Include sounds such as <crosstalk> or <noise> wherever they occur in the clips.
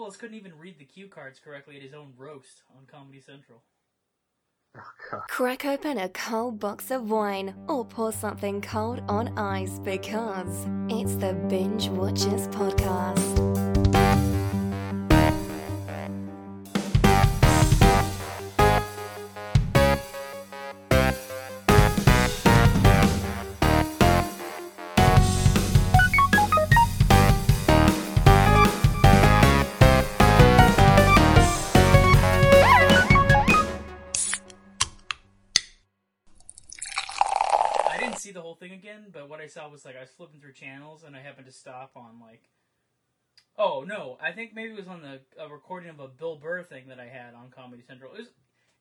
Willis couldn't even read the cue cards correctly at his own roast on Comedy Central. Oh, God. Crack open a cold box of wine or pour something cold on ice because it's the Binge Watchers Podcast. Like I was flipping through channels and I happened to stop on like. Oh no! I think maybe it was on the a recording of a Bill Burr thing that I had on Comedy Central. It was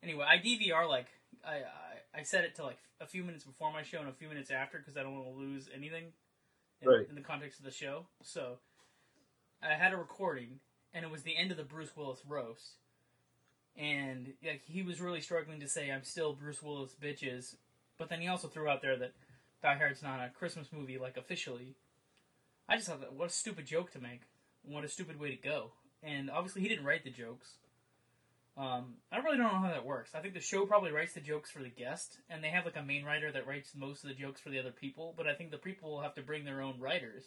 anyway. I DVR like I I, I set it to like a few minutes before my show and a few minutes after because I don't want to lose anything in, Right. in the context of the show. So I had a recording and it was the end of the Bruce Willis roast, and like he was really struggling to say I'm still Bruce Willis bitches, but then he also threw out there that Die Hard's not a Christmas movie like officially. I just thought that what a stupid joke to make. What a stupid way to go. And obviously he didn't write the jokes. Um, I really don't know how that works. I think the show probably writes the jokes for the guest, and they have like a main writer that writes most of the jokes for the other people. But I think the people will have to bring their own writers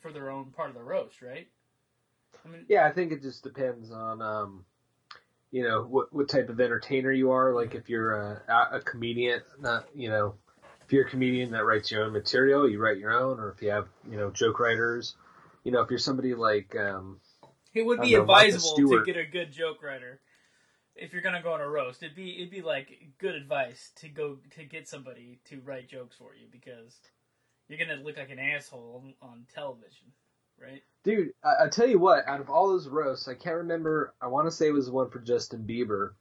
for their own part of the roast, right? I mean, Yeah, I think it just depends on, um, you know, what what type of entertainer you are. Like if you're a, a comedian, not you know, if you're a comedian that writes your own material, you write your own, or if you have you know joke writers, you know, if you're somebody like, um, It would be know, advisable to get a good joke writer if you're gonna go on a roast. It'd be it'd be like good advice to go to get somebody to write jokes for you because you're gonna look like an asshole on television, right? dude, I, I tell you what, out of all those roasts, I can't remember. I want to say it was one for Justin Bieber,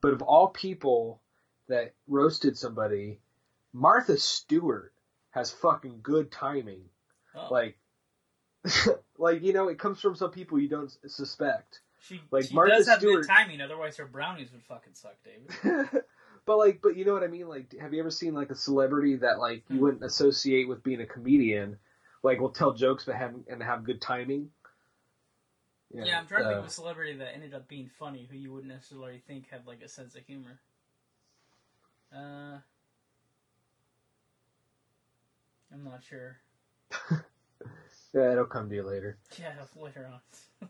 but of all people that roasted somebody, Martha Stewart has fucking good timing. Oh, like <laughs> like you know it comes from some people you don't suspect she like she Martha does have Stewart- good timing, otherwise her brownies would fucking suck, David. <laughs> but like but you know what i mean like have you ever seen like a celebrity that like you Hmm. wouldn't associate with being a comedian like will tell jokes but have and have good timing Yeah, I'm trying to uh, think of a celebrity that ended up being funny who you wouldn't necessarily think had like a sense of humor. Uh, I'm not sure. <laughs> yeah it'll come to you later Yeah, later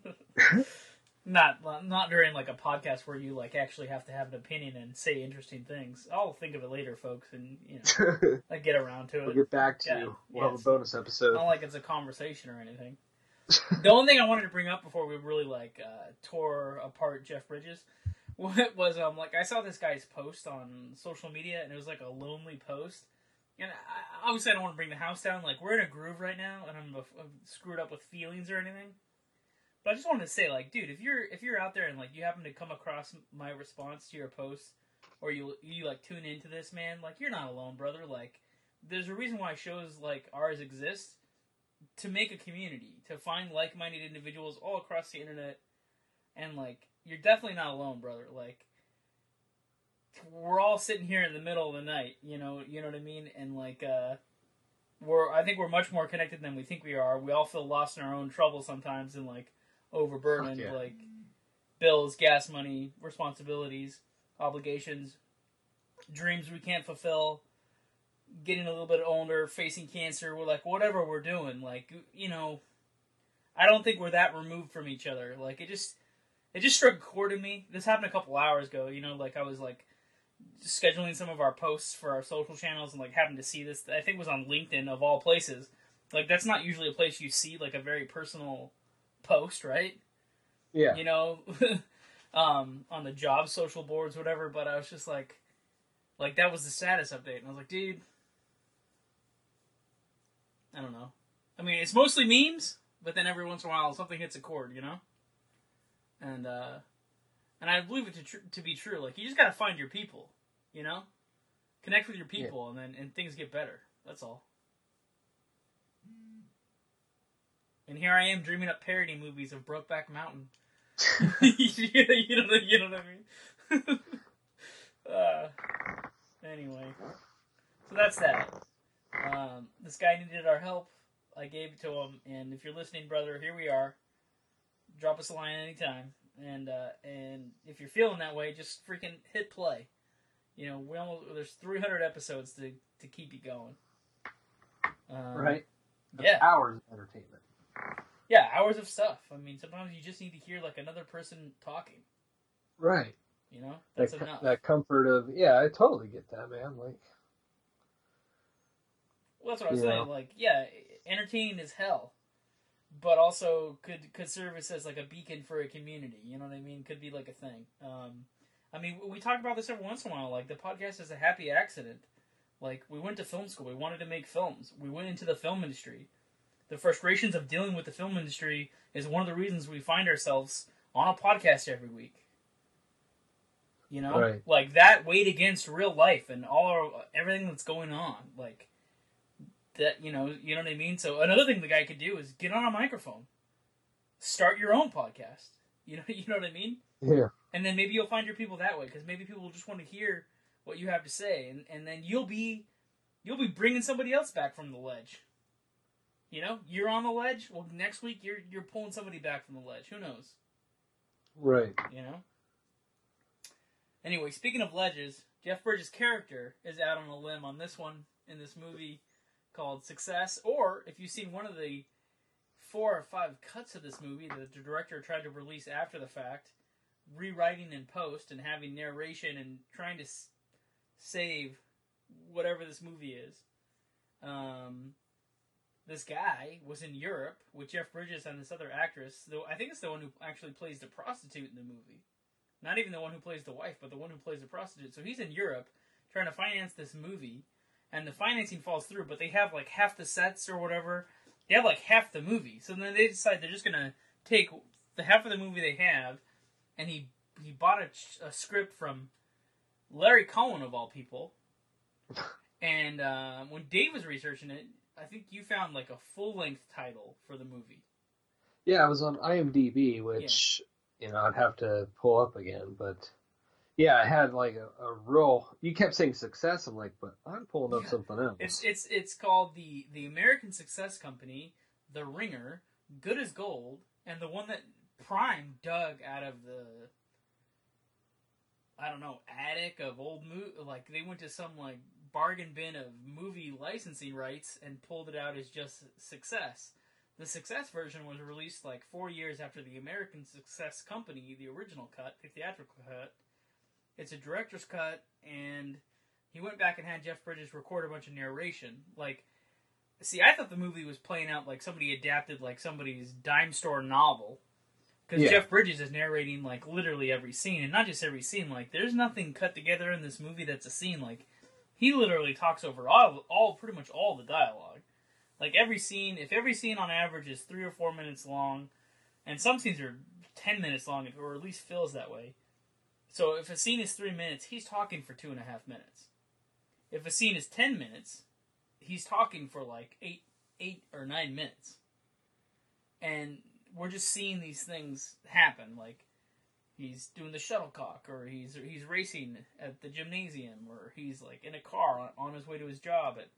on. <laughs> not not during like a podcast where you like actually have to have an opinion and say interesting things. I'll think of it later, folks, and you know <laughs> I get around to we'll it. get back to Yeah, you we'll have a bonus episode Not like it's a conversation or anything. the only thing I wanted to bring up before we really like uh, tore apart Jeff Bridges was um like I saw this guy's post on social media and it was like a lonely post. And I, obviously, I don't want to bring the house down. Like we're in a groove right now, and I'm, I'm screwed up with feelings or anything. But I just wanted to say, like, dude, if you're if you're out there and like you happen to come across my response to your post, or you you like tune into this, man, like you're not alone, brother. Like, there's a reason why shows like ours exist to make a community, to find like-minded individuals all across the internet, and like you're definitely not alone, brother. Like we're all sitting here in the middle of the night, you know, you know what I mean, and like uh we're I think we're much more connected than we think we are. We all feel lost in our own trouble sometimes and like overburdened, yeah. like bills, gas money, responsibilities, obligations, dreams we can't fulfill, getting a little bit older, facing cancer, we're like whatever we're doing, like you know, I don't think we're that removed from each other. Like it just it just struck a chord in me. This happened a couple hours ago, you know, like I was like scheduling some of our posts for our social channels and like happened to see this I think was on LinkedIn of all places. Like that's not usually a place you see like a very personal post, right? yeah you know, <laughs> um, on the job social boards, whatever. But I was just like, like that was the status update, and I was like, dude, I don't know. I mean, it's mostly memes, but then every once in a while something hits a chord, you know. And uh, and I believe it to tr- to be true. Like you just gotta find your people, you know, connect with your Yeah. people, and then and things get better. That's all. And here I am dreaming up parody movies of Brokeback Mountain. <laughs> you, know, you know what I mean? <laughs> uh, anyway, so that's that. Um, this guy needed our help. I gave it to him, and if you're listening, brother, here we are. drop us a line anytime. And uh, and if you're feeling that way, just freaking hit play. You know, we almost there's 300 episodes to to keep you going. Um, right? That's Yeah. hours of entertainment. Yeah, hours of stuff. I mean, sometimes you just need to hear like another person talking. Right. You know, That, that's co- enough. that comfort of yeah, I totally get that, man. Like Well, that's what I was Yeah. saying. Like, yeah, entertaining is hell, but also could could serve as as, like a beacon for a community. You know what I mean? Could be like a thing. Um, I mean, we talk about this every once in a while. Like the podcast is a happy accident. Like we went to film school. We wanted to make films. We went into the film industry. The frustrations of dealing with the film industry is one of the reasons we find ourselves on a podcast every week. You know, Right. like that weighed against real life and all our, everything that's going on. Like that, you know, you know what I mean. So another thing the guy could do is get on a microphone, start your own podcast. <laughs> You know, you know what I mean. yeah, And then maybe you'll find your people that way because maybe people just want to hear what you have to say, and and then you'll be you'll be bringing somebody else back from the ledge. You know, you're on the ledge. Well, next week you're you're pulling somebody back from the ledge. Who knows? right. You know. Anyway, speaking of ledges, Jeff Bridges' character is out on a limb on this one in this movie called Success. Or if you've seen one of the four or five cuts of this movie that the director tried to release after the fact, rewriting in post and having narration and trying to s- save whatever this movie is. Um, this guy was in Europe with Jeff Bridges and this other actress. Though I think it's the one who actually plays the prostitute in the movie. Not even the one who plays the wife, but the one who plays the prostitute. So he's in Europe trying to finance this movie, and the financing falls through. But they have like half the sets or whatever. They have like half the movie. So then they decide they're just gonna take the half of the movie they have, and he he bought a, a script from Larry Cohen of all people. <laughs> and uh, when Dave was researching it, I think you found like a full length title for the movie. Yeah, I was on IMDb, which you know I'd have to pull up again, but yeah, I had like a, a real. You kept saying success. I'm like, but I'm pulling up Yeah. something else. It's it's it's called the the American Success Company, The Ringer, Good as Gold, and the one that Prime dug out of the I don't know attic of old mo like they went to some like bargain bin of movie licensing rights and pulled it out as just Success. The Success version was released like four years after the American Success Company, the original cut, the theatrical cut. It's a director's cut, and he went back and had Jeff Bridges record a bunch of narration. Like, see, I thought the movie was playing out like somebody adapted like somebody's dime store novel. Because Yeah. Jeff Bridges is narrating like literally every scene, and not just every scene. Like, there's nothing cut together in this movie that's a scene. Like, he literally talks over all, all pretty much all the dialogue. Like every scene, if every scene on average is three or four minutes long, and some scenes are ten minutes long, or at least feels that way. So if a scene is three minutes, he's talking for two and a half minutes. If a scene is ten minutes, he's talking for like eight, eight or nine minutes. And we're just seeing these things happen. Like he's doing the shuttlecock, or he's he's racing at the gymnasium, or he's like in a car on, on his way to his job at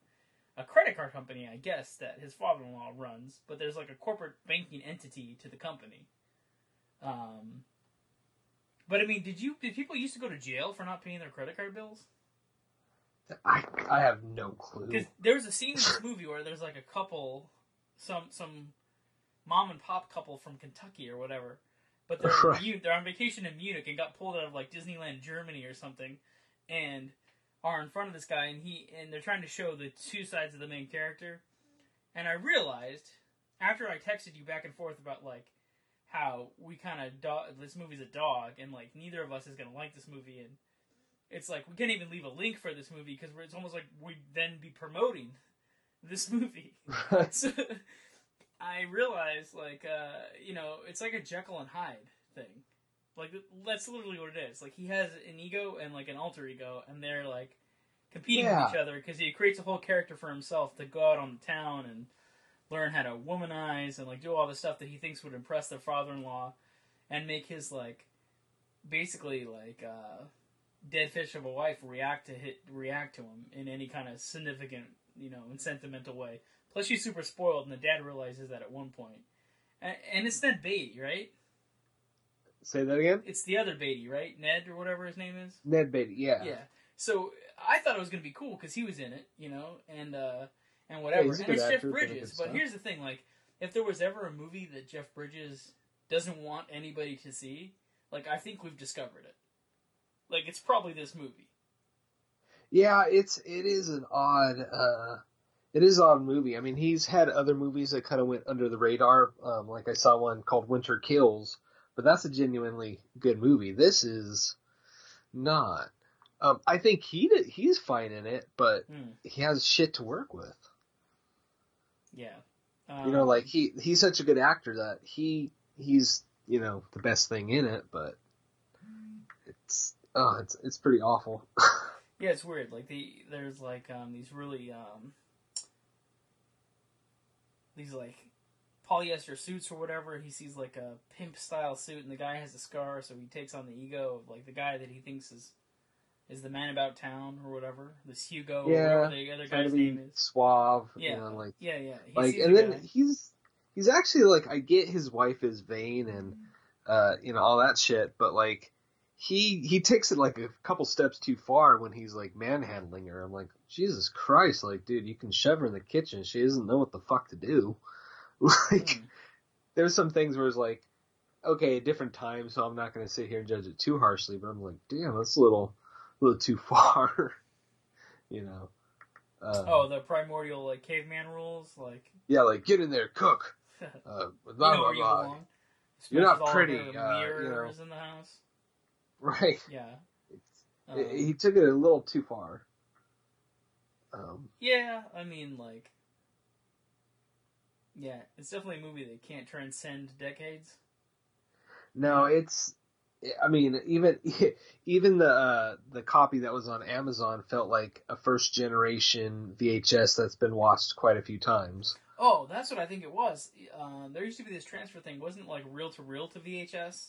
a credit card company, I guess, that his father-in-law runs. But there's like a corporate banking entity to the company. Um, but I mean, did you did people used to go to jail for not paying their credit card bills? I I have no clue. Because there's a scene in this movie where there's like a couple, some some mom and pop couple from Kentucky or whatever, but they're <laughs> Right. They're on vacation in Munich and got pulled out of like Disneyland Germany or something, and are in front of this guy and he and they're trying to show the two sides of the main character, and I realized after I texted you back and forth about like how we kind of this movie's a dog and like neither of us is gonna like this movie and it's like we can't even leave a link for this movie because it's almost like we'd then be promoting this movie. <laughs> <laughs> so I realized, like, uh, you know, it's like a Jekyll and Hyde thing. Like that's literally what it is. Like he has an ego and like an alter ego, and they're like competing Yeah. with each other because he creates a whole character for himself to go out on the town and learn how to womanize and like do all the stuff that he thinks would impress their father-in-law, and make his like basically like uh, dead fish of a wife react to hit react to him in any kind of significant you know and sentimental way. Plus, she's super spoiled, and the dad realizes that at one point, and, and it's Ned Beatty, right? Say that again. It's the other Beatty, right? Ned or whatever his name is. Ned Beatty. Yeah. Yeah. So I thought it was gonna be cool because he was in it, you know, and uh and whatever. a and it's Jeff Bridges. But here's the thing: like, if there was ever a movie that Jeff Bridges doesn't want anybody to see, like, I think we've discovered it. Like, it's probably this movie. Yeah, it's it is an odd uh it is an odd movie. I mean, he's had other movies that kind of went under the radar. Um, like I saw one called Winter Kills, but that's a genuinely good movie. This is not. Um, I think he did, he's fine in it, but Hmm. he has shit to work with. Yeah. You know, Um, like he he's such a good actor that he he's you know the best thing in it, but it's oh it's it's pretty awful. <laughs> Yeah, it's weird. Like the there's like um these really um these like polyester suits or whatever. He sees like a pimp style suit and the guy has a scar, so he takes on the ego of like the guy that he thinks is is the man about town or whatever. This Hugo or Yeah, whatever the other guy's to be name is. suave, Yeah. you know, like Yeah, yeah. He like and the then guy. he's he's actually like I get his wife is vain and uh you know all that shit, but like he he takes it like a couple steps too far when he's like manhandling her. I'm like, Jesus Christ, like dude, you can shove her in the kitchen. She doesn't know what the fuck to do. <laughs> Like Hmm. there's some things where it's like, okay, a different time, so I'm not gonna sit here and judge it too harshly, but I'm like, damn, that's a little a little too <laughs> far. you know. Uh, Oh, the primordial like caveman rules, like <laughs> yeah, like get in there, cook. you Uh, blah, know blah, you blah. belong. You're not pretty, uh, you know. in the house. <laughs> Right. Yeah. Um, he took it a little too far. Um, Yeah, I mean, like, yeah, it's definitely a movie that can't transcend decades. no, it's. I mean, even <laughs> even the uh, the copy that was on Amazon felt like a first generation VHS that's been watched quite a few times. Oh, that's what I think it was. Uh, there used to be this transfer thing, wasn't it like reel to reel to VHS,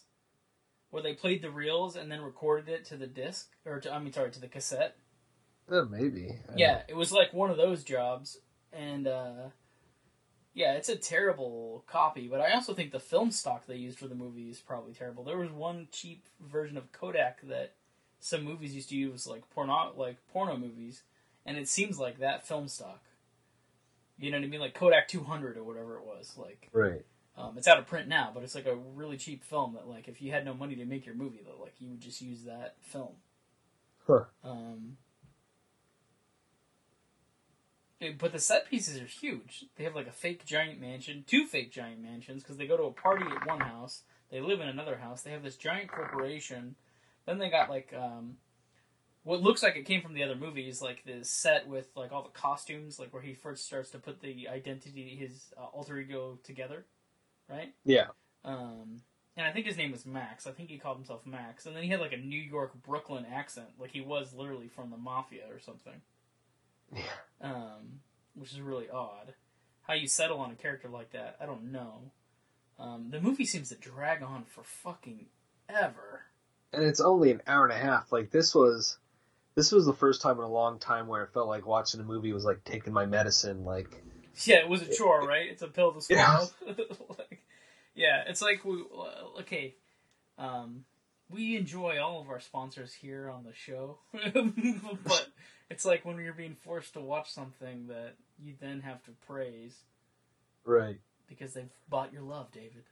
where they played the reels and then recorded it to the disc, or to, I mean, sorry, to the cassette. Uh, maybe. Yeah, it was like one of those jobs, and uh, yeah, it's a terrible copy. But I also think the film stock they used for the movie is probably terrible. There was one cheap version of Kodak that some movies used to use, like porno, like porno movies, and it seems like that film stock. You know what I mean? Like Kodak 200 or whatever it was. Like. Right. Um, it's out of print now, but it's like a really cheap film that, like, if you had no money to make your movie, though, like, you would just use that film. Huh. Um, but the set pieces are huge. They have like a fake giant mansion, two fake giant mansions, because they go to a party at one house, they live in another house. They have this giant corporation. Then they got like um, what looks like it came from the other movies, like this set with like all the costumes, like where he first starts to put the identity, his uh, alter ego together, right? Yeah. Um, and I think his name was Max. I think he called himself Max. And then he had like a New York Brooklyn accent, like he was literally from the mafia or something. Yeah. Um, which is really odd. How you settle on a character like that, I don't know. Um, the movie seems to drag on for fucking ever. And it's only an hour and a half. Like this was, this was the first time in a long time where it felt like watching a movie was like taking my medicine. Like Yeah, it was a chore, right? It's a pill to <laughs> swallow. like, <laughs> yeah, it's like we okay. Um, we enjoy all of our sponsors here on the show, <laughs> but it's like when you're being forced to watch something that you then have to praise right. because they've bought your love, David.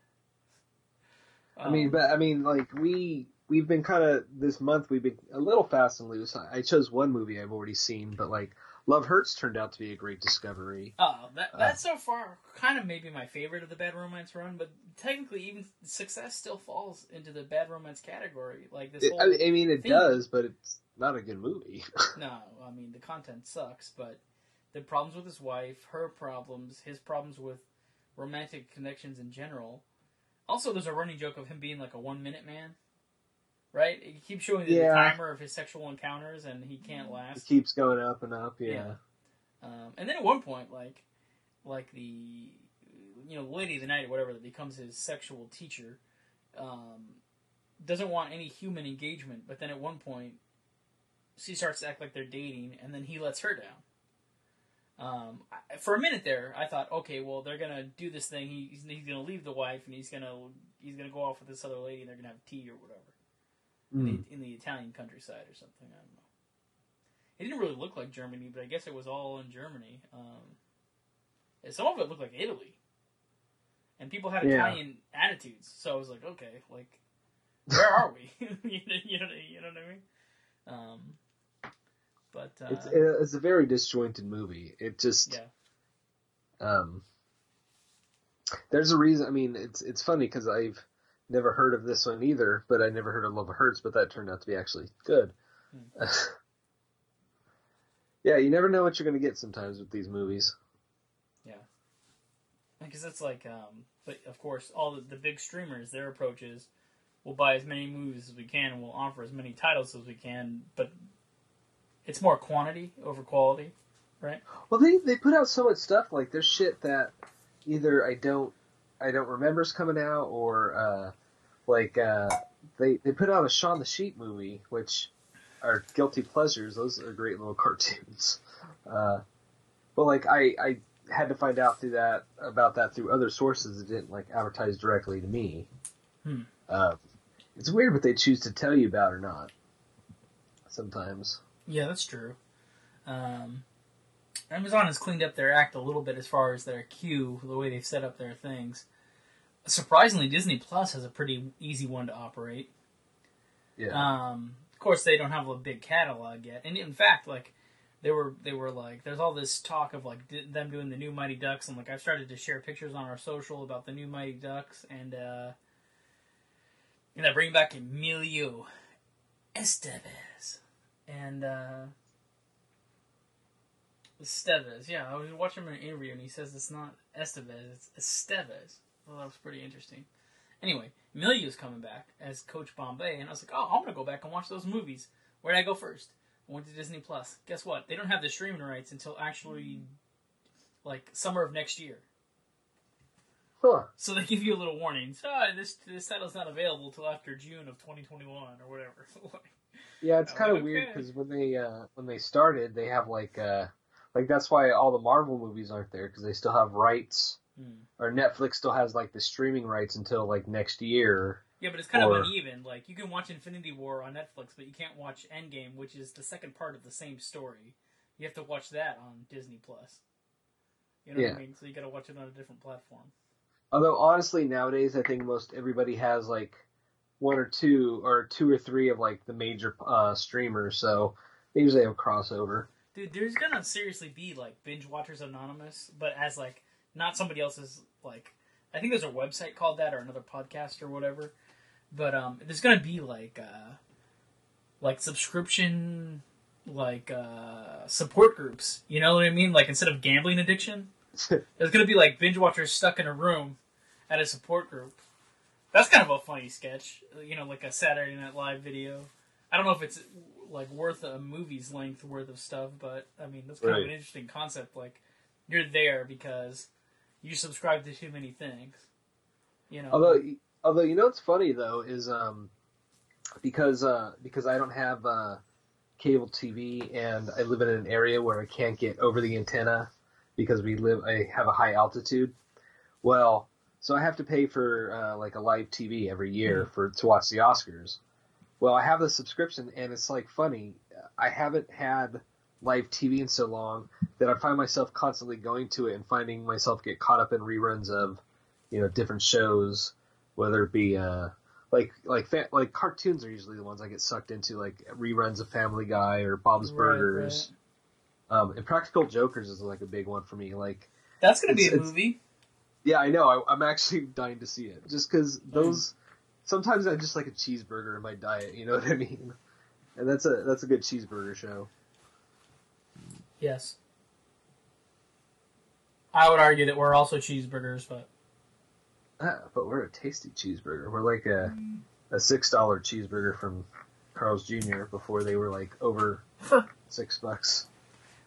I mean, Um, but I mean, like we we've been kind of this month we've been a little fast and loose. I, I chose one movie I've already seen, but like Love Hurts turned out to be a great discovery. Oh, that Uh, so far kind of maybe my favorite of the bad romance run, but technically, even success still falls into the bad romance category. Like this It, whole I, I mean, it thing. does, but it's not a good movie. <laughs> no, I mean the content sucks, but the problems with his wife, her problems, his problems with romantic connections in general. Also, there's a running joke of him being like a one minute man, right? He keeps showing the, Yeah. timer of his sexual encounters, and he can't it last. keeps going up and up. Yeah. Yeah. Um, and then at one point, like, like the, you know, lady of the night or whatever that becomes his sexual teacher, um, doesn't want any human engagement. But then at one point, she starts to act like they're dating, and then he lets her down. Um, I, for a minute there, I thought, okay, well, they're gonna do this thing. He, he's, he's gonna leave the wife, and he's gonna he's gonna go off with this other lady, and they're gonna have tea or whatever Hmm. in, the, in the Italian countryside or something. I don't know. It didn't really look like Germany, but I guess it was all in Germany. Um, some of it looked like Italy, and people had Yeah. Italian attitudes. So I was like, okay, like where are we? <laughs> you, know, you know, you know what I mean? Um, but uh, It's it's a very disjointed movie. It just yeah, um there's a reason. I mean, it's it's funny because I've never heard of this one either, but I never heard of Love Hurts, but that turned out to be actually good. <laughs> yeah, you never know what you're going to get sometimes with these movies. Yeah. Because it's like, um, but of course, all the, the big streamers, their approach is we'll buy as many movies as we can and we'll offer as many titles as we can, but it's more quantity over quality, right? Well, they they put out so much stuff. Like there's shit that either I don't I don't remember's coming out, or uh, like uh, they they put out a Shaun the Sheep movie, which are guilty pleasures. Those are great little <laughs> cartoons. Uh, but like I I had to find out through that about that through other sources that didn't like advertise directly to me. Hmm. Uh, it's weird what they choose to tell you about or not. Sometimes. Yeah, that's true. Um, Amazon has cleaned up their act a little bit as far as their queue, the way they've set up their things. Surprisingly, Disney Plus has a pretty easy one to operate. Yeah. Um, of course, they don't have a big catalog yet, and in fact, like they were, they were like, there's all this talk of like di- them doing the new Mighty Ducks, and like I've started to share pictures on our social about the new Mighty Ducks, and uh, and I bring back Emilio Estevez, and uh, Estevez, yeah, I was watching him in an interview, and he says it's not Estevez, it's Estevez. Well, that was pretty interesting. Anyway, Emilio's coming back as Coach Bombay, and I was like, oh, I'm gonna go back and watch those movies. Where did I go first? I went to Disney Plus. Guess what? They don't have the streaming rights until actually like summer of next year. Huh. So they give you a little warning. So ah, this this title's not available till after June of 2021 or whatever. <laughs> Yeah, it's kind of like, weird okay. because when they uh, when they started, they have like uh, like that's why all the Marvel movies aren't there because they still have rights, Hmm. or Netflix still has like the streaming rights until like next year. Yeah, but it's kind Or- of uneven. Like you can watch Infinity War on Netflix, but you can't watch Endgame, which is the second part of the same story. You have to watch that on Disney Plus. You know what Yeah. I mean? So you got to watch it on a different platform. Although honestly, nowadays I think most everybody has like one or two or two or three of like the major uh, streamers, so they usually have a crossover. Dude, there's gonna seriously be like binge watchers anonymous, but as like not somebody else's like. I think there's a website called that or another podcast or whatever. But um, there's gonna be like uh, like subscription like uh, support groups. You know what I mean? Like instead of gambling addiction, <laughs> there's gonna be like binge watchers stuck in a room at a support group. That's kind of a funny sketch, you know, like a Saturday Night Live video. I don't know if it's like worth a movie's length worth of stuff, but I mean that's kind of an interesting concept. Like you're there because you subscribe to too many things. You know. Although, although you know what's funny though is um, because uh, because I don't have uh, cable TV and I live in an area where I can't get over the antenna because we live I have a high altitude. Well, so I have to pay for uh, like a live TV every year for to watch the Oscars. Well, I have the subscription and it's like funny. I haven't had live TV in so long that I find myself constantly going to it and finding myself get caught up in reruns of you know different shows, whether it be uh, like like fa- like cartoons are usually the ones I get sucked into, like reruns of Family Guy or Bob's Right, Burgers. Um, and Practical Jokers is like a big one for me. Like, That's gonna be a movie. yeah, I know. I, I'm actually <laughs> dying to see it, just because those. Sometimes I just like a cheeseburger in my diet. You know what I mean? And that's a that's a good cheeseburger show. Yes. I would argue that we're also cheeseburgers, but Ah, but we're a tasty cheeseburger. We're like a a six dollar cheeseburger from Carl's Jr. before they were like over <laughs> six bucks.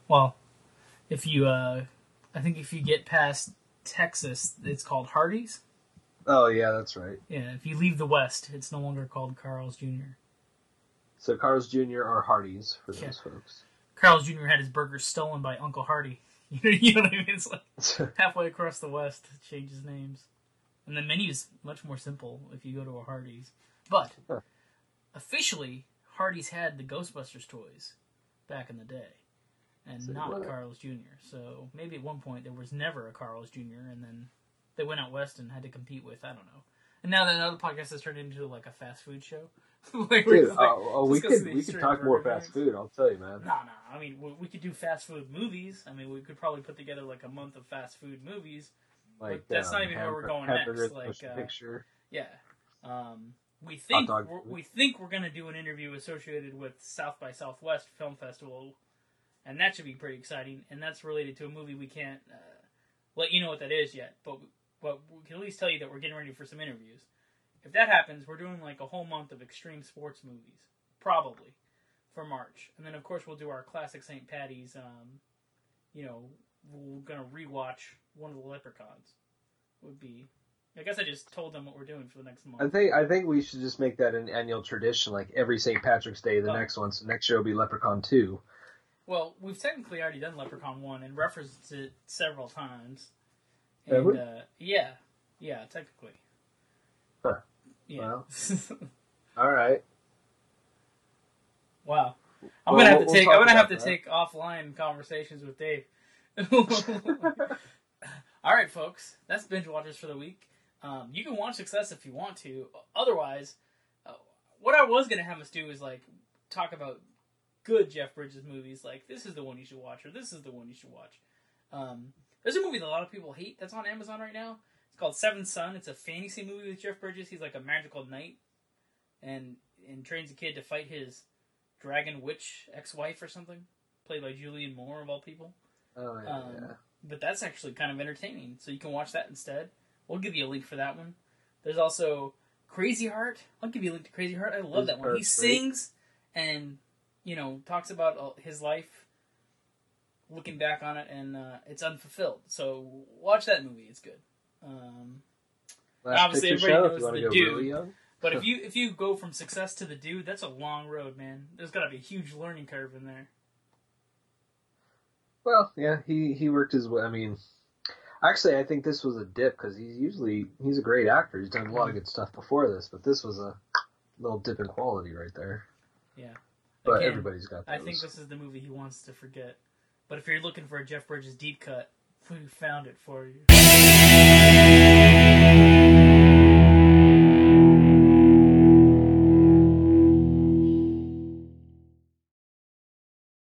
well, if you, uh, I think if you get past Texas, it's called Hardee's. Oh yeah, that's right. Yeah, if you leave the West, it's no longer called Carl's Jr. So Carl's Jr. are Hardee's for those Yeah. folks. Carl's Jr. had his burgers stolen by Uncle Hardy. <laughs> you know what I mean? It's like <laughs> halfway across the West, changes names. And the menu's much more simple if you go to a Hardee's. But officially, Hardee's had the Ghostbusters toys back in the day, and So not Carl's Jr. So maybe at one point there was never a Carl's Jr. and then they went out west and had to compete with I don't know. And now that another podcast has turned into like a fast food show. <laughs> like, Dude, like, oh, oh, we could we could talk more fast joints. food. I'll tell you, man. No, no. I mean, we, we could do fast food movies. I mean, we could probably put together like a month of fast food movies. Like that's not um, even where we're going next, like, uh, picture. Yeah. Um, we think we're, we think we're gonna do an interview associated with South by Southwest Film Festival, and that should be pretty exciting. And that's related to a movie we can't uh, let you know what that is yet, but but we can at least tell you that we're getting ready for some interviews. If that happens, we're doing like a whole month of extreme sports movies, probably for March, and then of course we'll do our classic St. Patty's. Um, you know, we're gonna rewatch one of the Leprechauns. Would be. I guess I just told them what we're doing for the next month. I think I think we should just make that an annual tradition, like every St. Patrick's Day, the Oh. next one. So next year will be Leprechaun Two. Well, we've technically already done Leprechaun one and referenced it several times. And uh, yeah, yeah, technically. Huh. Yeah. Well. <laughs> All right. wow. I'm Well, gonna have we'll- to we'll take. I'm gonna have to that. take offline conversations with Dave. <laughs> <laughs> All right, folks. That's binge watchers for the week. Um, you can watch Success if you want to. Otherwise, uh, what I was gonna have us do is like talk about good Jeff Bridges movies. Like this is the one you should watch, or this is the one you should watch. Um, there's a movie that a lot of people hate that's on Amazon right now. It's called Seventh Son. It's a fantasy movie with Jeff Bridges. He's like a magical knight, and and trains a kid to fight his dragon witch ex-wife or something, played by Julianne Moore of all people. Oh yeah. Um, yeah. But that's actually kind of entertaining, so you can watch that instead. We'll give you a link for that one. There's also Crazy Heart. I'll give you a link to Crazy Heart. I love that one. He sings and you know talks about his life, looking back on it, and uh, it's unfulfilled. So watch that movie. It's good. Um, obviously, everybody knows If you want to the dude. really but if <laughs> you if you go from success to the dude, that's a long road, man. There's got to be a huge learning curve in there. Well, yeah, he he worked his way. I mean, actually, I think this was a dip because he's usually he's a great actor. He's done a lot of good stuff before this, but this was a little dip in quality right there. Yeah. But Again, everybody's got those. I think this is the movie he wants to forget. But if you're looking for a Jeff Bridges deep cut, <laughs> we found it for you.